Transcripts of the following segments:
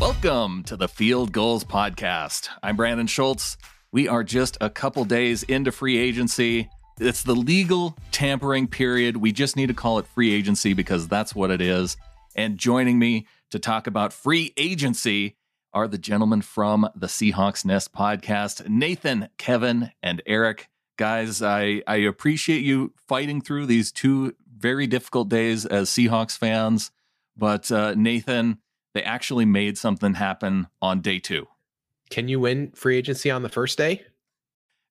Welcome to the Field Gulls Podcast. I'm Brandon Schultz. We are just a couple days into free agency. It's the legal tampering period. We just need to call it free agency because that's what it is. And joining me to talk about free agency are the gentlemen from the Seahawks Nest podcast, Nathan, Kevin, and Eric. Guys, I, I appreciate you fighting through these two very difficult days as Seahawks fans. But uh, Nathan, they actually made something happen on day two. Can you win free agency on the first day?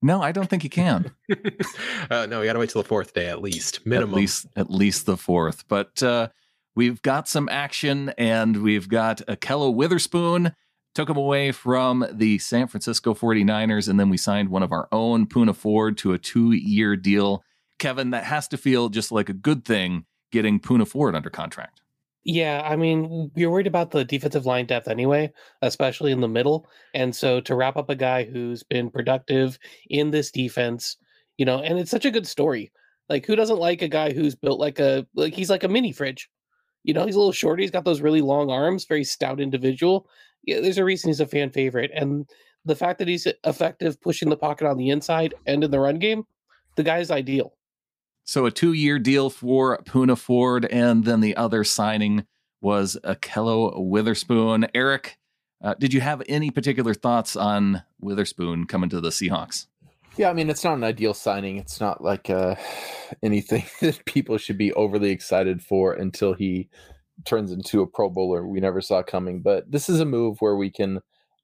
No, I don't think you can. uh, no, we got to wait till the fourth day at least, minimum. At least, at least the fourth. But uh, we've got some action, and we've got Ahkello Witherspoon. Took him away from the San Francisco 49ers, and then we signed one of our own, Poona Ford, to a two year deal. Kevin, that has to feel just like a good thing getting Poona Ford under contract. Yeah, I mean, you're worried about the defensive line depth anyway, especially in the middle. And so to wrap up a guy who's been productive in this defense, you know, and it's such a good story. Like, who doesn't like a guy who's built like a like he's like a mini fridge? You know, he's a little short. He's got those really long arms, very stout individual. Yeah, there's a reason he's a fan favorite, and the fact that he's effective pushing the pocket on the inside and in the run game, the guy's ideal. So a two-year deal for Poona Ford, and then the other signing was Ahkello Witherspoon. Eric, uh, did you have any particular thoughts on Witherspoon coming to the Seahawks? Yeah, I mean it's not an ideal signing. It's not like uh, anything that people should be overly excited for until he turns into a Pro Bowler we never saw coming. But this is a move where we can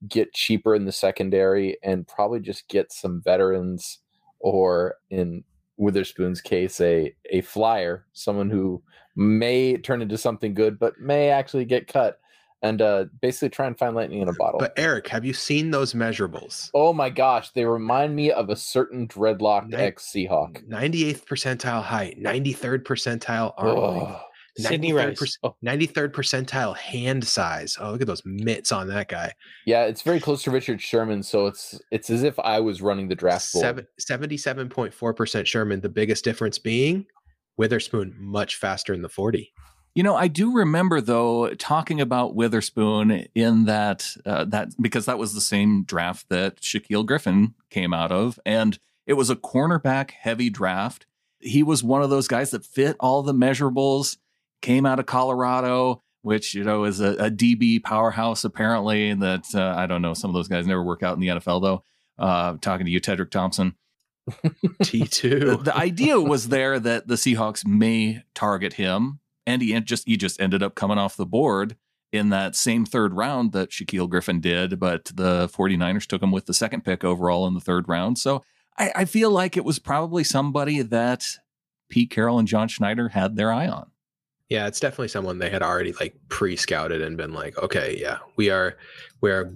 get cheaper in the secondary and probably just get some veterans or in Witherspoon's case, a a flyer, someone who may turn into something good, but may actually get cut, and uh, basically try and find lightning in a bottle. But Eric, have you seen those measurables? Oh my gosh, they remind me of a certain dreadlocked ex Seahawk. 98th percentile height, 93rd percentile arm length. Sidney Rice. Oh. 93rd percentile hand size. Oh, look at those mitts on that guy. Yeah, it's very close to Richard Sherman, so it's it's as if I was running the draft board. 77.4% Sherman, the biggest difference being Witherspoon much faster in the 40. You know, I do remember though talking about Witherspoon in that uh, that because that was the same draft that Shaquill Griffin came out of, and it was a cornerback heavy draft. He was one of those guys that fit all the measurables came out of Colorado, which you know is a, a DB powerhouse apparently. That uh, I don't know. Some of those guys never work out in the NFL though. Uh, talking to you, Tedric Thompson. T two. the idea was there that the Seahawks may target him, and he just he just ended up coming off the board in that same third round that Shaquill Griffin did, but the 49ers took him with the second pick overall in the third round. So I, I feel like it was probably somebody that Pete Carroll and John Schneider had their eye on. Yeah, it's definitely someone they had already like pre-scouted and been like, okay, yeah, we are we are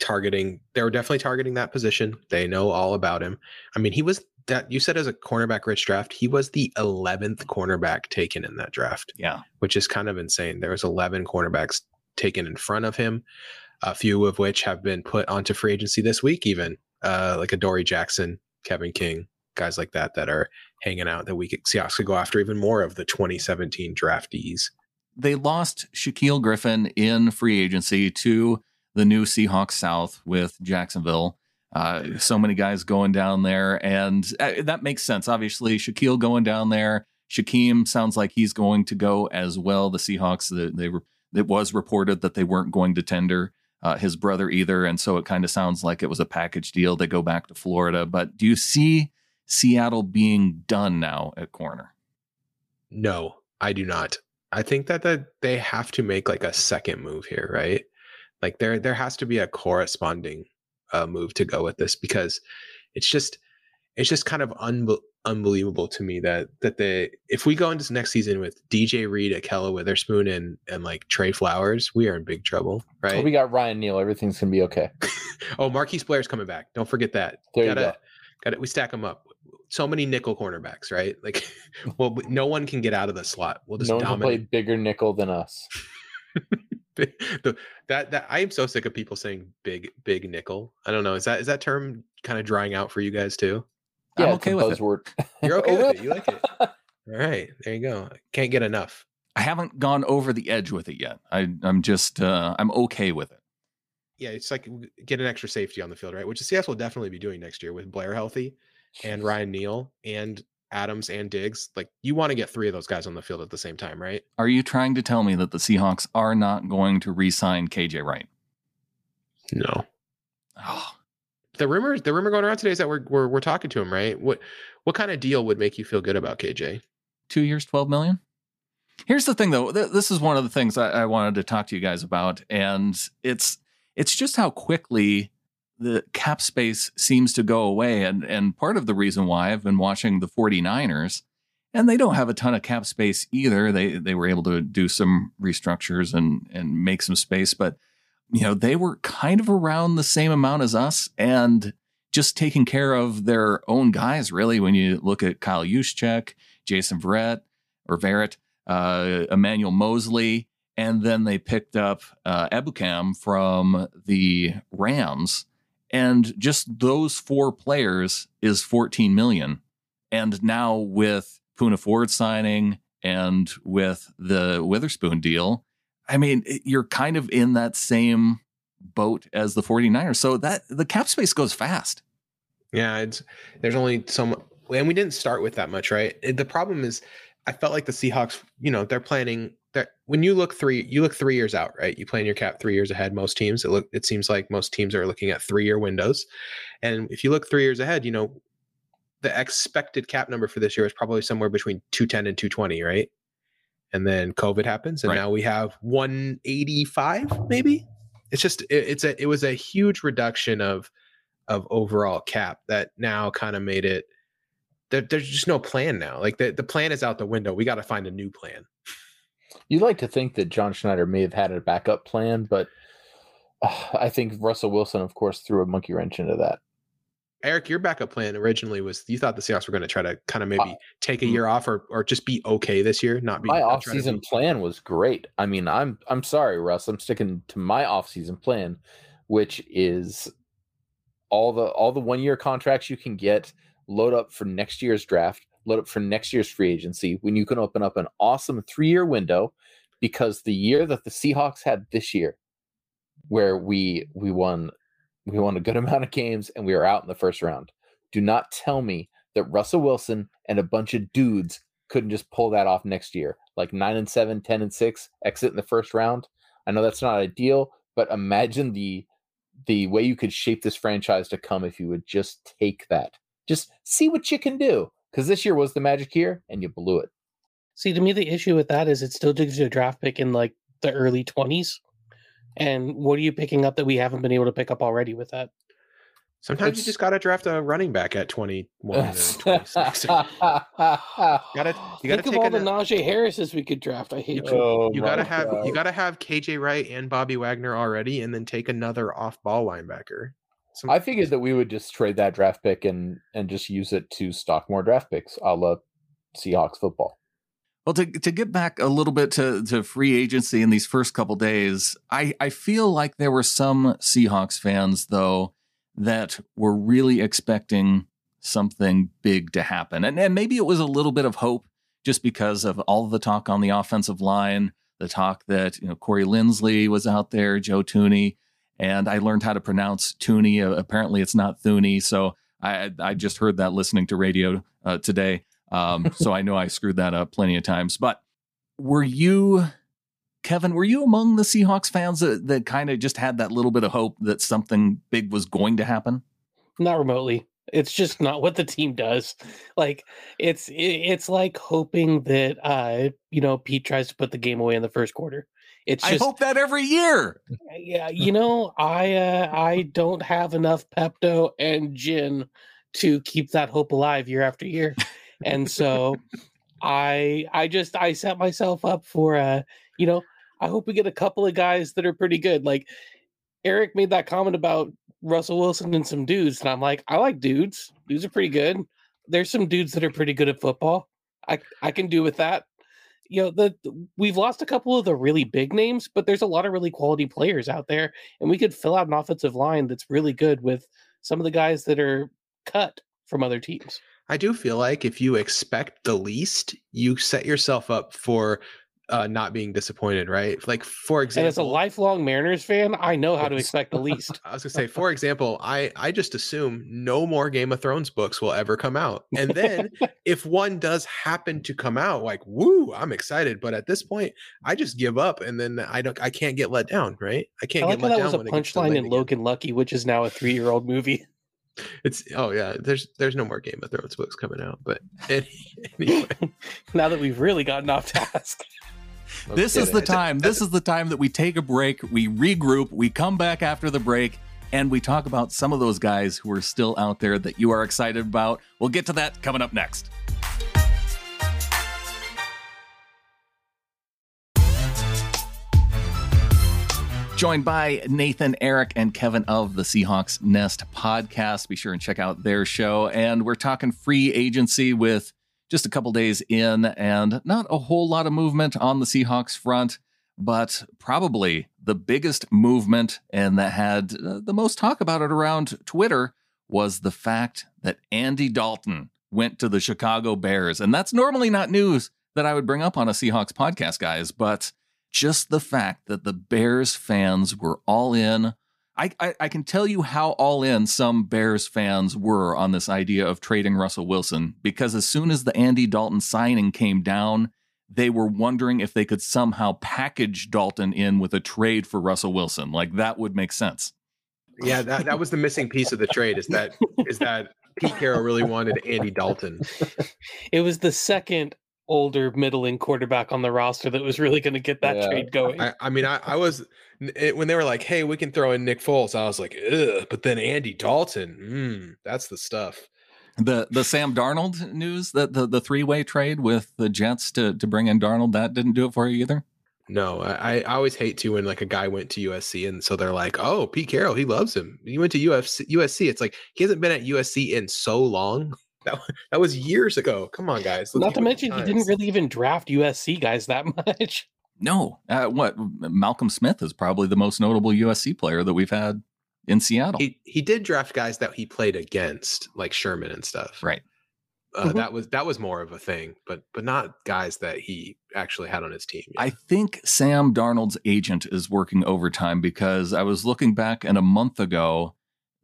targeting. They were definitely targeting that position. They know all about him. I mean, he was that you said as a cornerback rich draft, he was the 11th cornerback taken in that draft. Yeah, which is kind of insane. There was 11 cornerbacks taken in front of him, a few of which have been put onto free agency this week, even uh, like Adoree' Jackson, Kevin King, guys like that that are hanging out that we could Seahawks could go after even more of the 2017 draftees. They lost Shaquill Griffin in free agency to the new Seahawks South with Jacksonville. Uh, so many guys going down there, and uh, that makes sense. Obviously, Shaquill going down there. Shaquem sounds like he's going to go as well. The Seahawks, they, they were, it was reported that they weren't going to tender uh, his brother either, and so it kind of sounds like it was a package deal. They go back to Florida, but do you see Seattle being done now at corner? No, I do not. I think that that they have to make like a second move here, right? Like there there has to be a corresponding uh, move to go with this because it's just it's just kind of un- unbelievable to me that that the if we go into next season with DJ Reed, Ahkello Witherspoon, and and like Trey Flowers, we are in big trouble, right? Oh, we got Ryan Neal. Everything's gonna be okay. oh, Marquise Blair's coming back. Don't forget that. There gotta, you go. Got it. We stack them up. So many nickel cornerbacks, right? Like, well, no one can get out of the slot. We'll just no one can play bigger nickel than us. the, that that I am so sick of people saying big big nickel. I don't know. Is that is that term kind of drying out for you guys too? Yeah, I'm okay a with it. buzzword. You're okay with it. You like it. All right, there you go. Can't get enough. I haven't gone over the edge with it yet. I, I'm just uh, I'm okay with it. yeah, it's like get an extra safety on the field, right? Which the CS will definitely be doing next year with Blair healthy and Ryan Neal and Adams and Diggs. Like you want to get three of those guys on the field at the same time, right? Are you trying to tell me that the Seahawks are not going to re-sign KJ Wright? No. Oh, The rumor, the rumor going around today is that we're we're, we're talking to him, right? What what kind of deal would make you feel good about KJ? two years, 12 million. Here's the thing though. Th- this is one of the things I, I wanted to talk to you guys about. And it's, it's just how quickly the cap space seems to go away. And, and part of the reason why I've been watching the 49ers and they don't have a ton of cap space either. They, they were able to do some restructures and, and make some space, but you know, they were kind of around the same amount as us and just taking care of their own guys, really. When you look at Kyle Juszczyk, Jason Verrett or Verrett, uh, Emmanuel Moseley, and then they picked up uh, Ebukam from the Rams, and just those four players is 14 million. And now with Poona Ford signing and with the Witherspoon deal, I mean, you're kind of in that same boat as the 49ers. So that the cap space goes fast. Yeah, it's there's only so much, and we didn't start with that much, right? The problem is, I felt like the Seahawks, you know, they're planning that when you look three, you look three years out, right? You plan your cap three years ahead. Most teams, it look, it seems like most teams are looking at three year windows, and if you look three years ahead, you know, the expected cap number for this year is probably somewhere between 210 and 220, right? And then COVID happens, and Right. now we have 185, maybe. It's just it, it's a it was a huge reduction of of overall cap that now kind of made it there, there's just no plan now like the, the plan is out the window we got to find a new plan You'd like to think that John Schneider may have had a backup plan, but uh, I think Russell Wilson, of course, threw a monkey wrench into that. eric your backup plan originally was you thought the seahawks were going to try to kind of maybe Uh, take a year off or, or just be okay this year not be My not off-season be- plan was great. I mean, I'm I'm sorry, Russ. I'm sticking to my off-season plan, which is all the all the one-year contracts you can get, load up for next year's draft, load up for next year's free agency when you can open up an awesome three-year window because the year that the Seahawks had this year where we we won we won a good amount of games and we were out in the first round. Do not tell me that Russell Wilson and a bunch of dudes couldn't just pull that off next year. Like 9 and 7, 10 and 6, exit in the first round. I know that's not ideal, but imagine the the way you could shape this franchise to come if you would just take that. Just see what you can do. Because this year was the magic year and you blew it. See, to me, the issue with that is it still gives you a draft pick in like the early 20s. And what are you picking up that we haven't been able to pick up already with that? sometimes you just got to draft a running back at 21 or 26 gotta you gotta Think of all a the na- Najee Harrises we could draft. I hate you. Oh you gotta have you gotta have kj wright and bobby wagner already and then take another off-ball linebacker Some- I figured that we would just trade that draft pick and and just use it to stock more draft picks, a la Seahawks football. Well, to to get back a little bit to, to free agency in these first couple days, I, I feel like there were some Seahawks fans though that were really expecting something big to happen. And and maybe it was a little bit of hope just because of all the talk on the offensive line, the talk that, you know, Corey Linsley was out there, Joe Thuney, and I learned how to pronounce Tooney. Uh, apparently it's not Thuney. So I I just heard that listening to radio uh, today. Um, so I know I screwed that up plenty of times. But were you, Kevin, were you among the Seahawks fans that, that kind of just had that little bit of hope that something big was going to happen? Not remotely. It's just not what the team does. Like it's it's like hoping that uh you know Pete tries to put the game away in the first quarter. It's I hope that every year. yeah, you know, I uh, I don't have enough Pepto and gin to keep that hope alive year after year, and so I I just I set myself up for uh you know I hope we get a couple of guys that are pretty good. Like Eric made that comment about Russell Wilson and some dudes, and I'm like, I like dudes. Dudes are pretty good. There's some dudes that are pretty good at football. I I can do with that you know the we've lost a couple of the really big names but there's a lot of really quality players out there and we could fill out an offensive line that's really good with some of the guys that are cut from other teams. I do feel like if you expect the least, you set yourself up for uh, not being disappointed, right? Like for And example, as a lifelong Mariners fan, I know how to expect the least. I was gonna say, for example, I I just assume no more Game of Thrones books will ever come out, and then if one does happen to come out, like woo, I'm excited. But at this point, I just give up, and then I don't, I can't get let down, right? I I can't like get let that was down a when it gets punchline in again. Logan Lucky, which is now a three-year-old movie. It's oh yeah, there's there's no more Game of Thrones books coming out, but any, anyway, Now that we've really gotten off task. This is the time. This is the time that we take a break, we regroup, we come back after the break, and we talk about some of those guys who are still out there that you are excited about. We'll get to that coming up next. Joined by Nathan, Eric, and Kevin of the Seahawks Nest podcast. Be sure and check out their show. And we're talking free agency with just a couple days in and not a whole lot of movement on the Seahawks front, but probably the biggest movement and that had uh, the most talk about it around Twitter was the fact that Andy Dalton went to the Chicago Bears. And that's normally not news that I would bring up on a Seahawks podcast, guys, but just the fact that the Bears fans were all in. I, I, I can tell you how all in some Bears fans were on this idea of trading Russell Wilson because as soon as the Andy Dalton signing came down, they were wondering if they could somehow package Dalton in with a trade for Russell Wilson. Like that would make sense. yeah, that, that was the missing piece of the trade. Is that is that Pete Carroll really wanted Andy Dalton? It was the second older middling quarterback on the roster that was really going to get that Yeah. trade going. I, I mean, I, I was it, when they were like, "Hey, we can throw in Nick Foles." I was like, "Ugh," but then Andy Dalton, mm, that's the stuff. The the Sam Darnold news that the, the three way trade with the Jets to, to bring in Darnold, that didn't do it for you either. No, I, I always hate to when like a guy went to USC and so they're like, "Oh, Pete Carroll, he loves him." He went to UFC. USC. It's like he hasn't been at USC in so long. That that was years ago. Come on, guys. let's Not to mention, he didn't really even draft USC guys that much. No. Uh, what? Malcolm Smith is probably the most notable USC player that we've had in Seattle. He he did draft guys that he played against, like Sherman and stuff. Right. Uh, Mhm. That was that was more of a thing, but but not guys that he actually had on his team. I think Sam Darnold's agent is working overtime because I was looking back and a month ago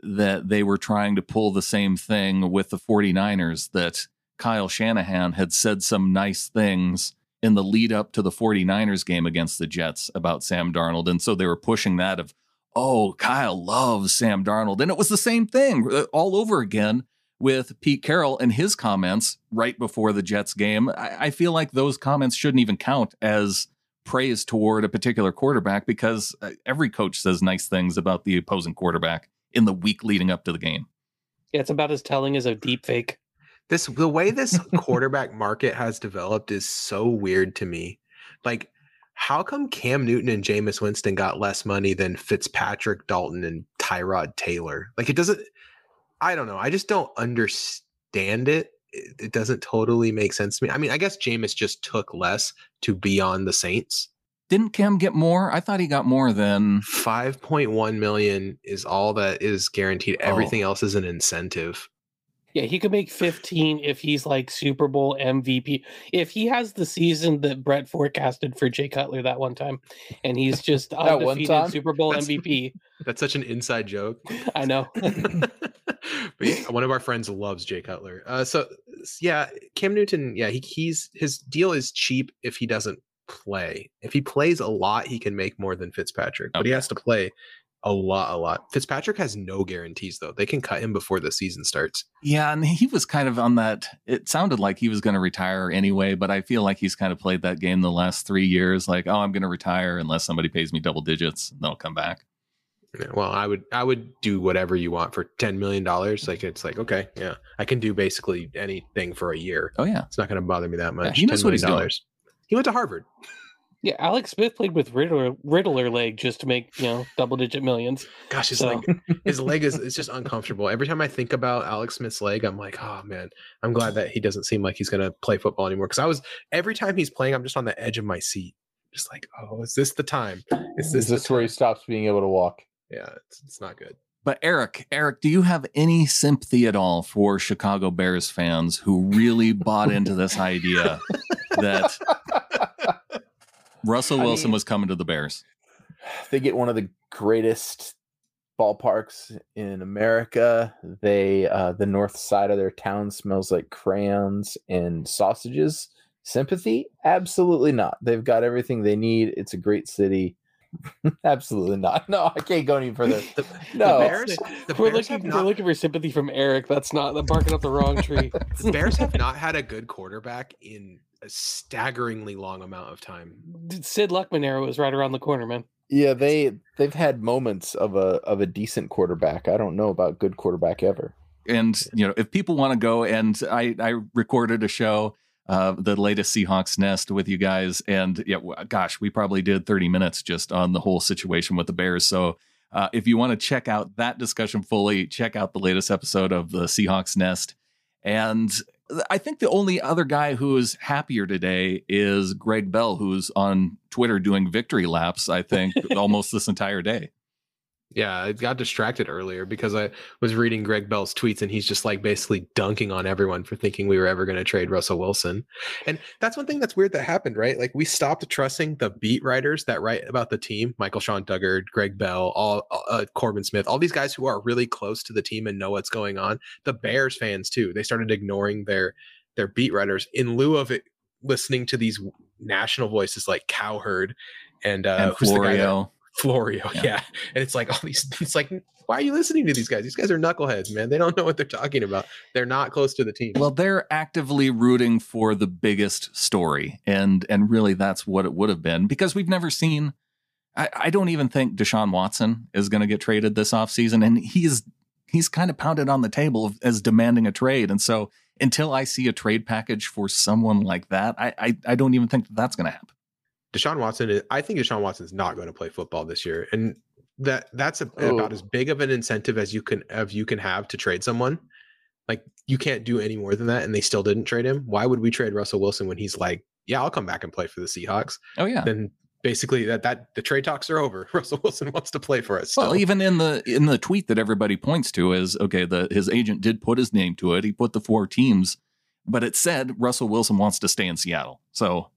that they were trying to pull the same thing with the 49ers that Kyle Shanahan had said some nice things in the lead up to the 49ers game against the Jets about Sam Darnold. And so they were pushing that of oh Kyle loves Sam Darnold. And it was the same thing uh, all over again with Pete Carroll and his comments right before the Jets game. I, I feel like those comments shouldn't even count as praise toward a particular quarterback because uh, every coach says nice things about the opposing quarterback in the week leading up to the game. Yeah, it's about as telling as a deep fake. this the way this quarterback market has developed is so weird to me. Like, how come Cam Newton and Jameis Winston got less money than Fitzpatrick, Dalton, and Tyrod Taylor? Like, it doesn't. I don't know. I just don't understand it. It, it doesn't totally make sense to me. I mean, I guess Jameis just took less to be on the Saints. Didn't Cam get more? I thought he got more than. 5.1 million is all that is guaranteed. Oh. Everything else is an incentive. Yeah, he could make 15 if he's like Super Bowl MVP. If he has the season that Brett forecasted for Jay Cutler that one time, and he's just That one undefeated time? Super Bowl That's- MVP. That's such an inside joke. I know. but yeah, one of our friends loves Jay Cutler. Uh, so yeah, Cam Newton. Yeah, he, he's his deal is cheap if he doesn't play. If he plays a lot, he can make more than Fitzpatrick. But he has to play a lot, a lot. Fitzpatrick has no guarantees though. They can cut him before the season starts. Yeah, and he was kind of on that. It sounded like he was going to retire anyway, but I feel like he's kind of played that game the last three years. Like, oh, I'm going to retire unless somebody pays me double digits, and then I'll come back. Yeah, Well, I would I would do whatever you want for ten million dollars. Like it's like okay, yeah, I can do basically anything for a year. Oh yeah, It's not going to bother me that much. he knows $10 what he's million doing. He went to Harvard. Yeah, Alex Smith played with Riddler, Riddler leg just to make, you know, double digit millions. Gosh, his So- leg, his leg is it's just uncomfortable. Every time I think about Alex Smith's leg, I'm like, oh man, I'm glad that he doesn't seem like he's gonna play football anymore. Because I was every time he's playing, I'm just on the edge of my seat, just like, oh, is this the time? Is this Is this where he stops being able to walk? Yeah, it's, it's not good. But Eric, Eric, do you have any sympathy at all for Chicago Bears fans who really bought into this idea that Russell I Wilson mean- was coming to the Bears. they get one of the greatest ballparks in America. They uh the north side of their town smells like crayons and sausages. Sympathy? Absolutely not. They've got everything they need. It's a great city. Absolutely not. No, I can't go any further. The, No. the Bears, the we're Bears looking have we're looking for sympathy from Eric. That's not the barking up the wrong tree. the Bears have not had a good quarterback in a staggeringly long amount of time. Sid Luckman era was right around the corner, man. Yeah, they they've had moments of a of a decent quarterback. I don't know about good quarterback ever. And you know, if people want to go, and I I recorded a show, uh, the latest Seahawks Nest with you guys, and yeah, gosh, we probably did 30 minutes just on the whole situation with the Bears. So. Uh, if you want to check out that discussion fully, check out the latest episode of the Seahawks Nest. And I think the only other guy who is happier today is Greg Bell, who's on Twitter doing victory laps, I think, almost this entire day. Yeah, I got distracted earlier because I was reading Greg Bell's tweets and he's just like basically dunking on everyone for thinking we were ever going to trade Russell Wilson. And that's one thing that's weird that happened, right? Like we stopped trusting the beat writers that write about the team, Michael-Shawn Dugar, Greg Bell, all uh, Corbin Smith, all these guys who are really close to the team and know what's going on. The Bears fans too. They started ignoring their their beat writers in lieu of it listening to these national voices like Cowherd and uh and who's the guy that- Florio. Florio, Yeah. yeah. And it's like all these it's like why are you listening to these guys? These guys are knuckleheads, man. They don't know what they're talking about. They're not close to the team. Well, they're actively rooting for the biggest story, and and really that's what it would have been because we've never seen. I, I don't even think Deshaun Watson is going to get traded this offseason, and he's he's kind of pounded on the table as demanding a trade, and so until I see a trade package for someone like that, I I, I don't even think that that's going to happen. Deshaun Watson is I think Deshaun Watson's not going to play football this year. And that that's a, Oh. about as big of an incentive as you can of you can have to trade someone. Like you can't do any more than that, and they still didn't trade him. Why would we trade Russell Wilson when he's like, yeah, I'll come back and play for the Seahawks? Oh yeah. Then basically that that the trade talks are over. Russell Wilson wants to play for us. Well, so- even in the in the tweet that everybody points to is okay. The his agent did put his name to it. He put the four teams, but it said Russell Wilson wants to stay in Seattle. So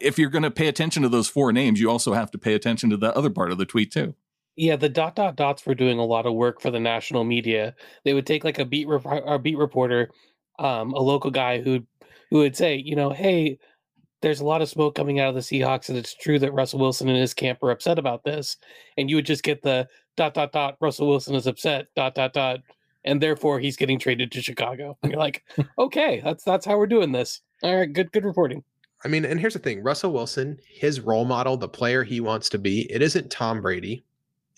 if you're going to pay attention to those four names, you also have to pay attention to the other part of the tweet too. Yeah, the dot dot dots were doing a lot of work for the national media. They would take like a beat rep- a beat reporter, um, a local guy who who would say, you know, hey, there's a lot of smoke coming out of the Seahawks, and it's true that Russell Wilson and his camp are upset about this. And you would just get the dot dot dot. Russell Wilson is upset. Dot dot dot, and therefore he's getting traded to Chicago. And you're like, okay, that's that's how we're doing this. All right, good good reporting. I mean, and here's the thing Russell Wilson, his role model, the player he wants to be, it isn't Tom Brady.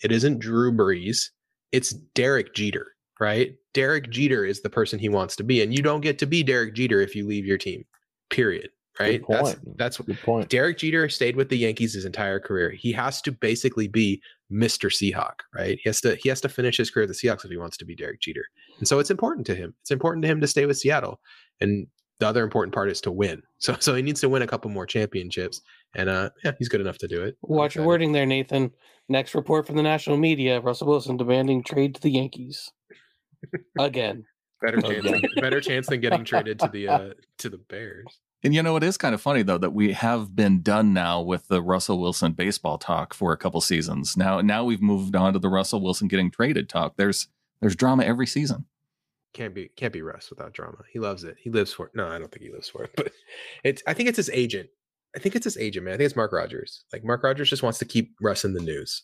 It isn't Drew Brees. It's Derek Jeter, right? Derek Jeter is the person he wants to be. And you don't get to be Derek Jeter if you leave your team, period. Right? That's, point. that's Good point. Derek Jeter stayed with the Yankees his entire career. He has to basically be Mr. Seahawk, right? He has to he has to finish his career at the Seahawks if he wants to be Derek Jeter. And so it's important to him. It's important to him to stay with Seattle. And the other important part is to win. So so he needs to win a couple more championships. And uh yeah, he's good enough to do it. Watch your wording there, Nathan. Next report from the national media: Russell Wilson demanding trade to the Yankees again. Better chance Okay. than, better chance than getting traded to the uh to the Bears. And you know, it is kind of funny though that we have been done now with the Russell Wilson baseball talk for a couple seasons. Now, now we've moved on to the Russell Wilson getting traded talk. There's there's drama every season. Can't be can't be Russ without drama. He loves it. He lives for it. No, I don't think he lives for it, but it's I think it's his agent. I think it's his agent, man. I think it's Mark Rodgers. Like Mark Rodgers just wants to keep Russ in the news.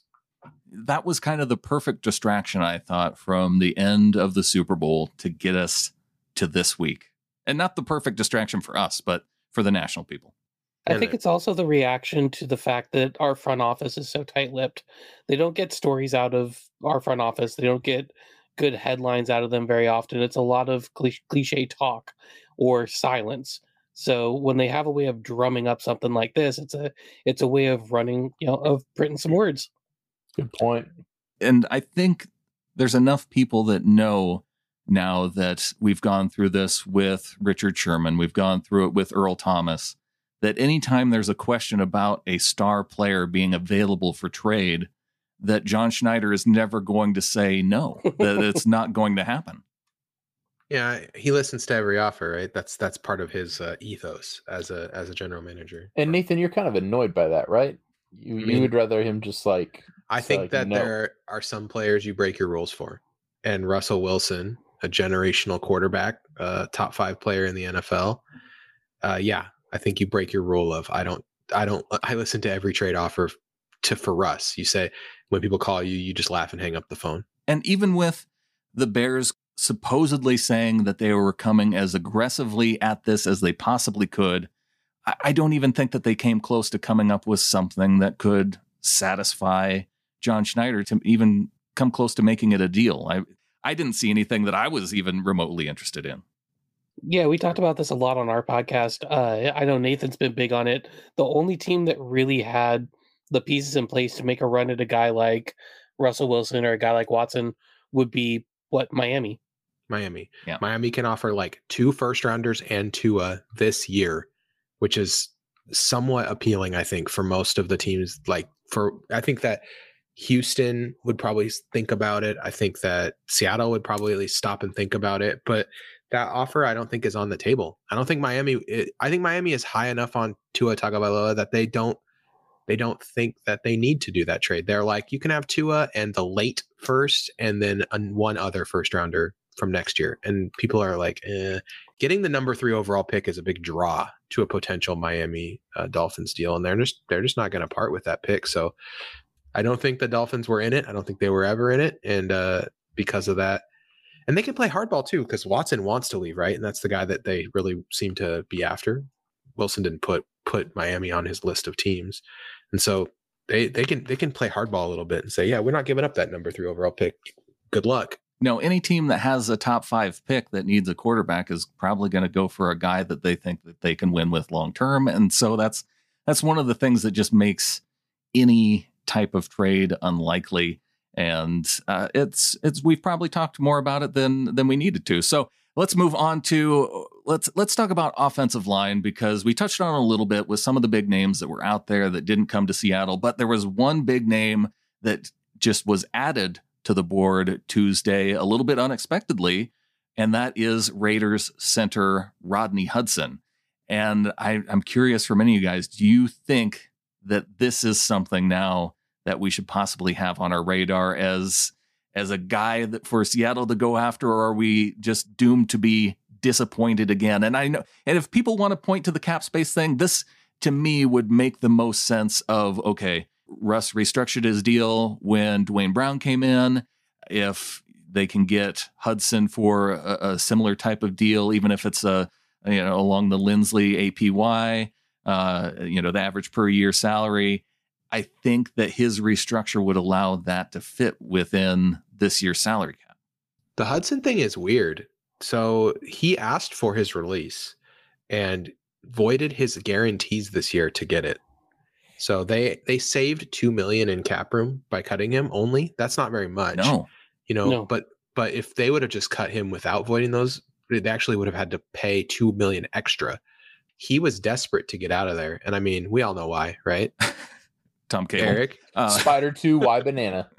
that was kind of the perfect distraction, I thought, from the end of the Super Bowl to get us to this week. And not the perfect distraction for us, but for the national people. I think it's also the reaction to the fact that our front office is so tight-lipped. They don't get stories out of our front office. They don't get good headlines out of them very often. It's a lot of cliche, cliche talk or silence. So when they have a way of drumming up something like this, it's a it's a way of running, you know, of printing some words. Good point. And I think there's enough people that know now that we've gone through this with Richard Sherman, we've gone through it with Earl Thomas, that anytime there's a question about a star player being available for trade, that John Schneider is never going to say no, that it's not going to happen. Yeah, he listens to every offer, right? That's that's part of his uh, ethos as a as a general manager. And Nathan, you're kind of annoyed by that, right? You I you would rather him just like I think like, that no. there are some players you break your rules for, and Russell Wilson, a generational quarterback, uh, top five player in the NFL. Uh, yeah, I think you break your rule of I don't I don't I listen to every trade offer to for Russ. You say when people call you, you just laugh and hang up the phone. And even with the Bears supposedly saying that they were coming as aggressively at this as they possibly could, I, I don't even think that they came close to coming up with something that could satisfy John Schneider to even come close to making it a deal. I I didn't see anything that I was even remotely interested in. Yeah, we talked about this a lot on our podcast. Uh, I know Nathan's been big on it. The only team that really had the pieces in place to make a run at a guy like Russell Wilson or a guy like Watson would be what Miami. Miami. Yeah. Miami can offer like two first rounders and Tua this year, which is somewhat appealing, I think, for most of the teams. Like for I think that Houston would probably think about it. I think that Seattle would probably at least stop and think about it. But that offer I don't think is on the table. I don't think Miami it, I think Miami is high enough on Tua Tagovailoa that they don't they don't think that they need to do that trade. They're like, you can have Tua and the late first, and then one other first rounder from next year. And people are like, eh. getting the number three overall pick is a big draw to a potential Miami uh, Dolphins deal, and they're just they're just not going to part with that pick. So I don't think the Dolphins were in it. I don't think they were ever in it, and uh, because of that. And they can play hardball too, because Watson wants to leave, right? And that's the guy that they really seem to be after. Wilson didn't put put Miami on his list of teams, and so they they can they can play hardball a little bit and say, yeah, we're not giving up that number three overall pick. Good luck. No, any team that has a top five pick that needs a quarterback is probably going to go for a guy that they think that they can win with long term, and so that's that's one of the things that just makes any type of trade unlikely. And uh, it's it's we've probably talked more about it than than we needed to. So let's move on to let's let's talk about offensive line because we touched on a little bit with some of the big names that were out there that didn't come to Seattle, but there was one big name that just was added to the board Tuesday a little bit unexpectedly, and that is Raiders center Rodney Hudson. And I, I'm curious for many of you guys, do you think that this is something now that we should possibly have on our radar as as a guy that for Seattle to go after, or are we just doomed to be disappointed again? And I know, and if people want to point to the cap space thing, this to me would make the most sense of okay, Russ restructured his deal when Duane Brown came in. If they can get Hudson for a, a similar type of deal, even if it's a you know along the Linsley APY, uh, you know the average per year salary. I think that his restructure would allow that to fit within this year's salary cap. The Hudson thing is weird. So he asked for his release and voided his guarantees this year to get it. So they they saved two million in cap room by cutting him only. That's not very much. No, You know, No. but but if they would have just cut him without voiding those, they actually would have had to pay two million extra. He was desperate to get out of there. And I mean, we all know why, right? Tom Cable. Eric. Uh, Spider Two, Y Banana.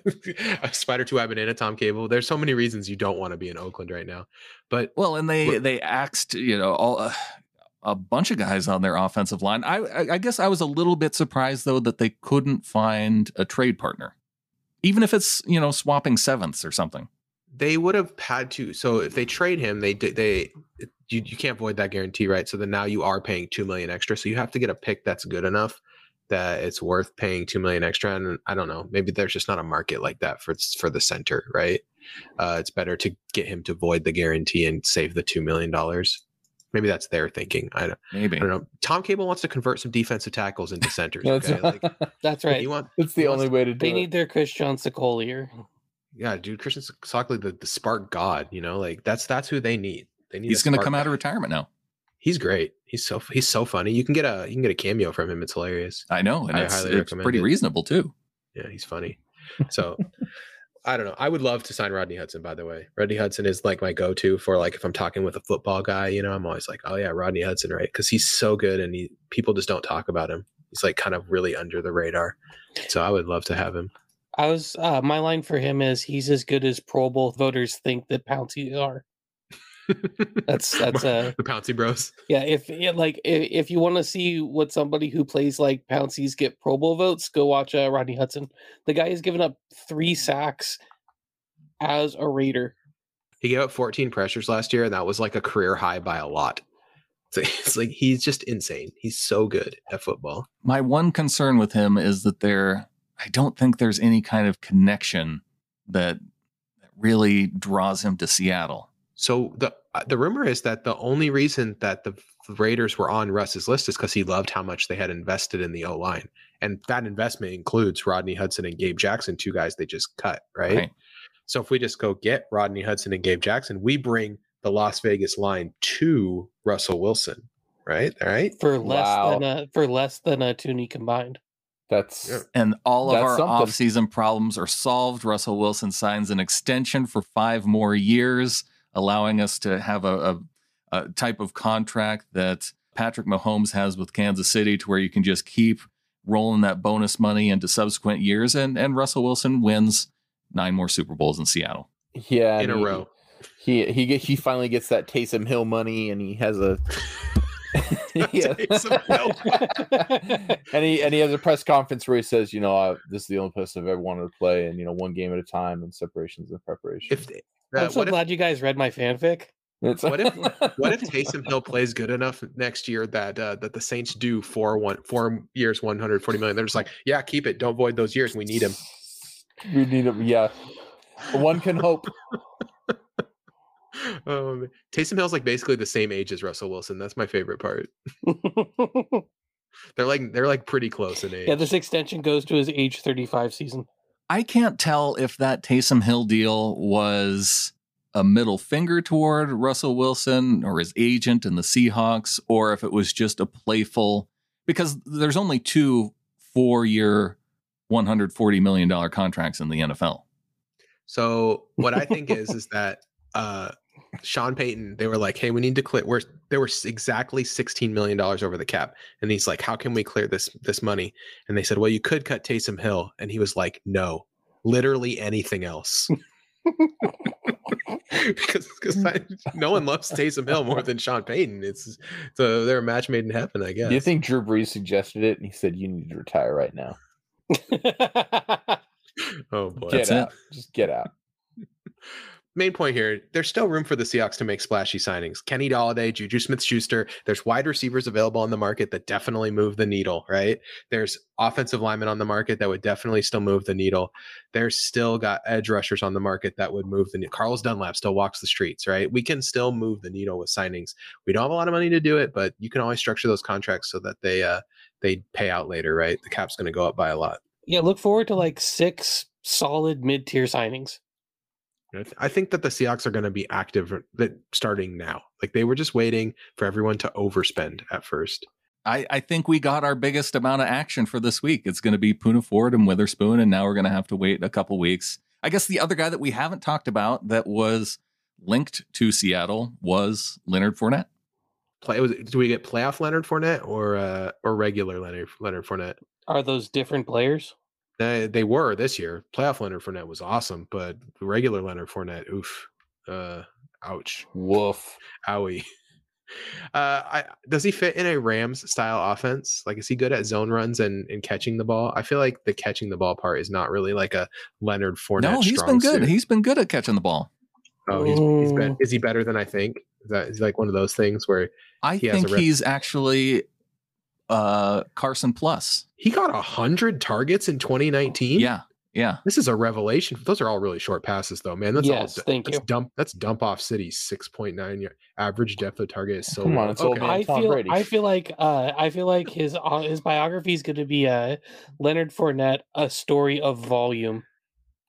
Spider Two I Banana, Tom Cable. There's so many reasons you don't want to be in Oakland right now. But Well, and they they axed you know all uh, a bunch of guys on their offensive line. I I I guess I was a little bit surprised though that they couldn't find a trade partner, even if it's you know swapping sevenths or something. they would have had to. So if they trade him, they did they you, you can't void that guarantee, right? So then now you are paying two million extra. So you have to get a pick that's good enough that it's worth paying two million extra. And I don't know, maybe there's just not a market like that for for the center, right? Uh, it's better to get him to void the guarantee and save the two million dollars. Maybe that's their thinking. I don't, Maybe I don't know. Tom Cable wants to convert some defensive tackles into centers. That's, Okay, like That's right. you want that's the he wants only way to do They it. need their Kristjan Sokoli. yeah, dude. Kristjan Sokoli, the, the spark god. You know, like that's that's who they need. They need. he's going to spark come out of retirement now. He's great. He's so he's so funny. You can get a you can get a cameo from him. It's hilarious. I know, and I it's, highly it's recommend pretty it. reasonable too. Yeah, he's funny. So I don't know. I would love to sign Rodney Hudson. By the way, Rodney Hudson is like my go-to for like if I'm talking with a football guy. You know, I'm always like, oh yeah, Rodney Hudson, right? Because he's so good, and he people just don't talk about him. He's like kind of really under the radar. So I would love to have him. I was uh, my line for him is he's as good as Pro Bowl voters think that Pouncey are. That's that's uh the Pouncey Bros. yeah. If yeah, like if, if you want to see what somebody who plays like Pounceys get Pro Bowl votes, go watch uh, Rodney Hudson. The guy has given up three sacks as a Raider. He gave up 14 pressures last year, and that was like a career high by a lot. So it's like he's just insane. He's so good at football. My one concern with him is that there, I don't think there's any kind of connection that that really draws him to Seattle. So the uh, the rumor is that the only reason that the Raiders were on Russ's list is because he loved how much they had invested in the O line, and that investment includes Rodney Hudson and Gabe Jackson, two guys they just cut, right? Right. So if we just go get Rodney Hudson and Gabe Jackson, we bring the Las Vegas line to Russell Wilson, right? All right. for less Wow. than a for less than a Thuney combined. That's Yeah. And all of our something. offseason problems are solved. Russell Wilson signs an extension for five more years, allowing us to have a, a, a type of contract that Patrick Mahomes has with Kansas City to where you can just keep rolling that bonus money into subsequent years. And, and Russell Wilson wins nine more Super Bowls in Seattle. yeah, In a he- row. He he get, he finally gets that Taysom Hill money, and he has a Yeah. And he and he has a press conference where he says, you know, uh, this is the only place I've ever wanted to play, and you know, one game at a time, and separations and preparation. If uh, I'm so what if glad you guys read my fanfic. It's- what if- what if Taysom Hill plays good enough next year that uh, that the Saints do four one four years, one hundred forty million? They're just like, yeah, keep it. Don't void those years. We need him. we need him? Yeah, one can hope. Um, Taysom Hill's like basically the same age as Russell Wilson. That's my favorite part. They're like they're like pretty close in age. yeah, this extension goes to his age 35 season. I can't tell if that Taysom Hill deal was a middle finger toward Russell Wilson or his agent and the Seahawks, or if it was just a playful, because there's only two four year, $140 million contracts in the NFL. So what I think is is that uh Sean Payton, they were like, "Hey, we need to clear." We're there were exactly sixteen million dollars over the cap, and he's like, "How can we clear this this money?" And they said, "Well, you could cut Taysom Hill," and he was like, "No, literally anything else." because because no one loves Taysom Hill more than Sean Payton. It's so they're a match made in heaven, I guess. Do you think Drew Brees suggested it, and he said, "You need to retire right now. Oh boy, Get That's it. out. Just get out." Main point here, there's still room for the Seahawks to make splashy signings. Kenny Golladay, Juju Smith-Schuster. There's wide receivers available on the market that definitely move the needle, right? There's offensive linemen on the market that would definitely still move the needle. There's still got edge rushers on the market that would move the needle. Carlos Dunlap still walks the streets, right? We can still move the needle with signings. We don't have a lot of money to do it, but you can always structure those contracts so that they uh they pay out later, right? The cap's going to go up by a lot. yeah, look forward to like six solid mid-tier signings. I think that the Seahawks are going to be active that starting now. Like they were just waiting for everyone to overspend at first. I, I think we got our biggest amount of action for this week. It's going to be Poona Ford and Witherspoon, and now we're going to have to wait a couple weeks. I guess the other guy that we haven't talked about that was linked to Seattle was Leonard Fournette. Play was do we get playoff Leonard Fournette or uh or regular Leonard Leonard Fournette? Are those different players? They, they were this year. Playoff Leonard Fournette was awesome, but regular Leonard Fournette, oof, uh, ouch, Woof. owie. Uh, I, does he fit in a Rams style offense? Like, is he good at zone runs and, and catching the ball? I feel like the catching the ball part is not really like a Leonard Fournette. no, he's been good. suit. He's been good at catching the ball. Oh, he's, he's been, Mm. is he better than I think? Is that is like one of those things where I He has a think rep- he's actually uh, Carson Plus. he got a hundred targets in 2019? Yeah, yeah. This is a revelation. Those are all really short passes, though, man. That's Yes, all. thank that's you. Dump. That's dump off city. Six point nine year average depth of target is so. Come on, low. it's old okay. man. I Tom feel Brady. I feel like uh I feel like his uh, his biography is going to be uh Leonard Fournette, a story of volume.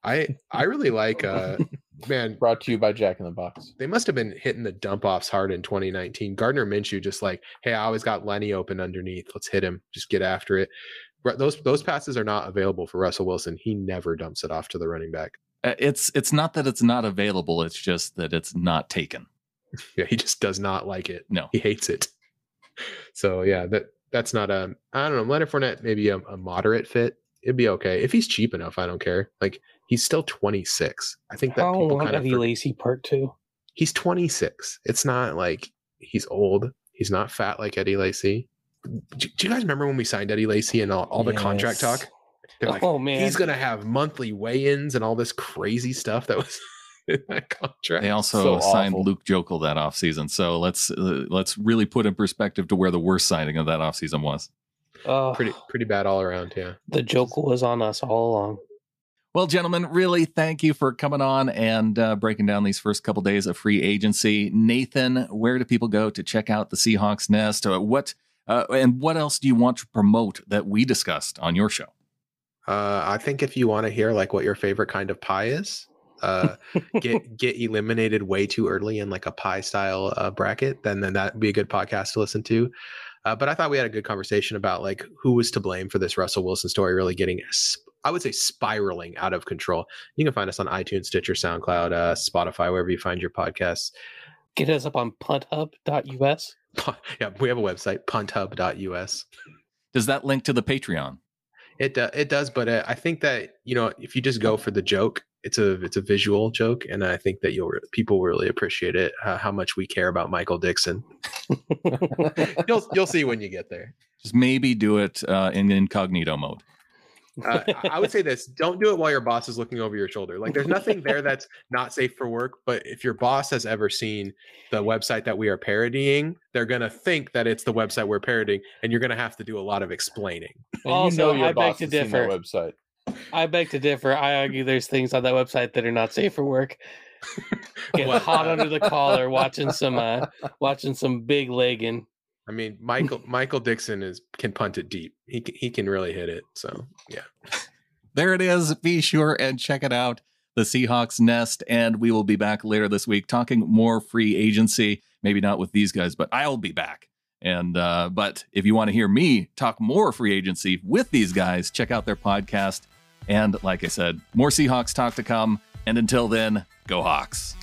I I really like. uh Man, Brought to you by Jack in the Box. they must have been hitting the dump offs hard in 2019. Gardner Minshew just like, hey, I always got Lenny open underneath. Let's hit him. Just get after it. Those those passes are not available for Russell Wilson. He never dumps it off to the running back. Uh, It's it's not that it's not available. It's just that it's not taken. Yeah, he just does not like it. No. he hates it. So yeah, that that's not a. I don't know. Leonard Fournette maybe a, a moderate fit. It'd be okay if he's cheap enough. I don't care. Like he's still 26. I think that don't people want kind of Eddie Lacy part two. he's 26. It's not like he's old. He's not fat like Eddie Lacy. Do, do you guys remember when we signed Eddie Lacy and all, all the contract talk? They're like, oh man, he's gonna have monthly weigh-ins and all this crazy stuff that was in that contract. They also So signed awful. Luke Joeckel that offseason. So let's uh, let's really put in perspective to where the worst signing of that offseason was. Oh, pretty pretty bad all around. Yeah. the joke was on us all along. Well, gentlemen, really thank you for coming on and uh, breaking down these first couple days of free agency. Nathan, where do people go to check out the Seahawks Nest? Uh, what uh, and what else do you want to promote that we discussed on your show? Uh, I think if you want to hear like what your favorite kind of pie is, uh, get get eliminated way too early in like a pie style uh, bracket, then then that'd be a good podcast to listen to. Uh, but I thought we had a good conversation about like who was to blame for this Russell Wilson story really getting, I would say, spiraling out of control. You can find us on iTunes, Stitcher, SoundCloud, uh, Spotify, wherever you find your podcasts. Get us up on punthub.us. yeah, we have a website, punthub.us. Does that link to the Patreon? It uh, it does, but uh, I think that you know if you just go for the joke, it's a it's a visual joke, and I think that you'll people will really appreciate it. Uh, how much we care about Michael Dickson. You'll you'll see when you get there. Just maybe do it uh, in incognito mode. Uh, I- I would say this: don't do it while your boss is looking over your shoulder. Like there's nothing there that's not safe for work. But if your boss has ever seen the website that we are parodying, they're gonna think that it's the website we're parodying, and you're gonna have to do a lot of explaining. And Also, you know your I beg to has differ. website. I beg to differ. I argue there's things on that website that are not safe for work. Get hot under the collar watching some uh watching some big legging. I mean, Michael Michael Dickson is can punt it deep. He can, he can really hit it. So yeah. There it is. Be sure and check it out. The Seahawks Nest. And we will be back later this week talking more free agency. Maybe not with these guys, but I'll be back. And, uh, but if you want to hear me talk more free agency with these guys, check out their podcast. And like I said, more Seahawks talk to come. And until then, go Hawks.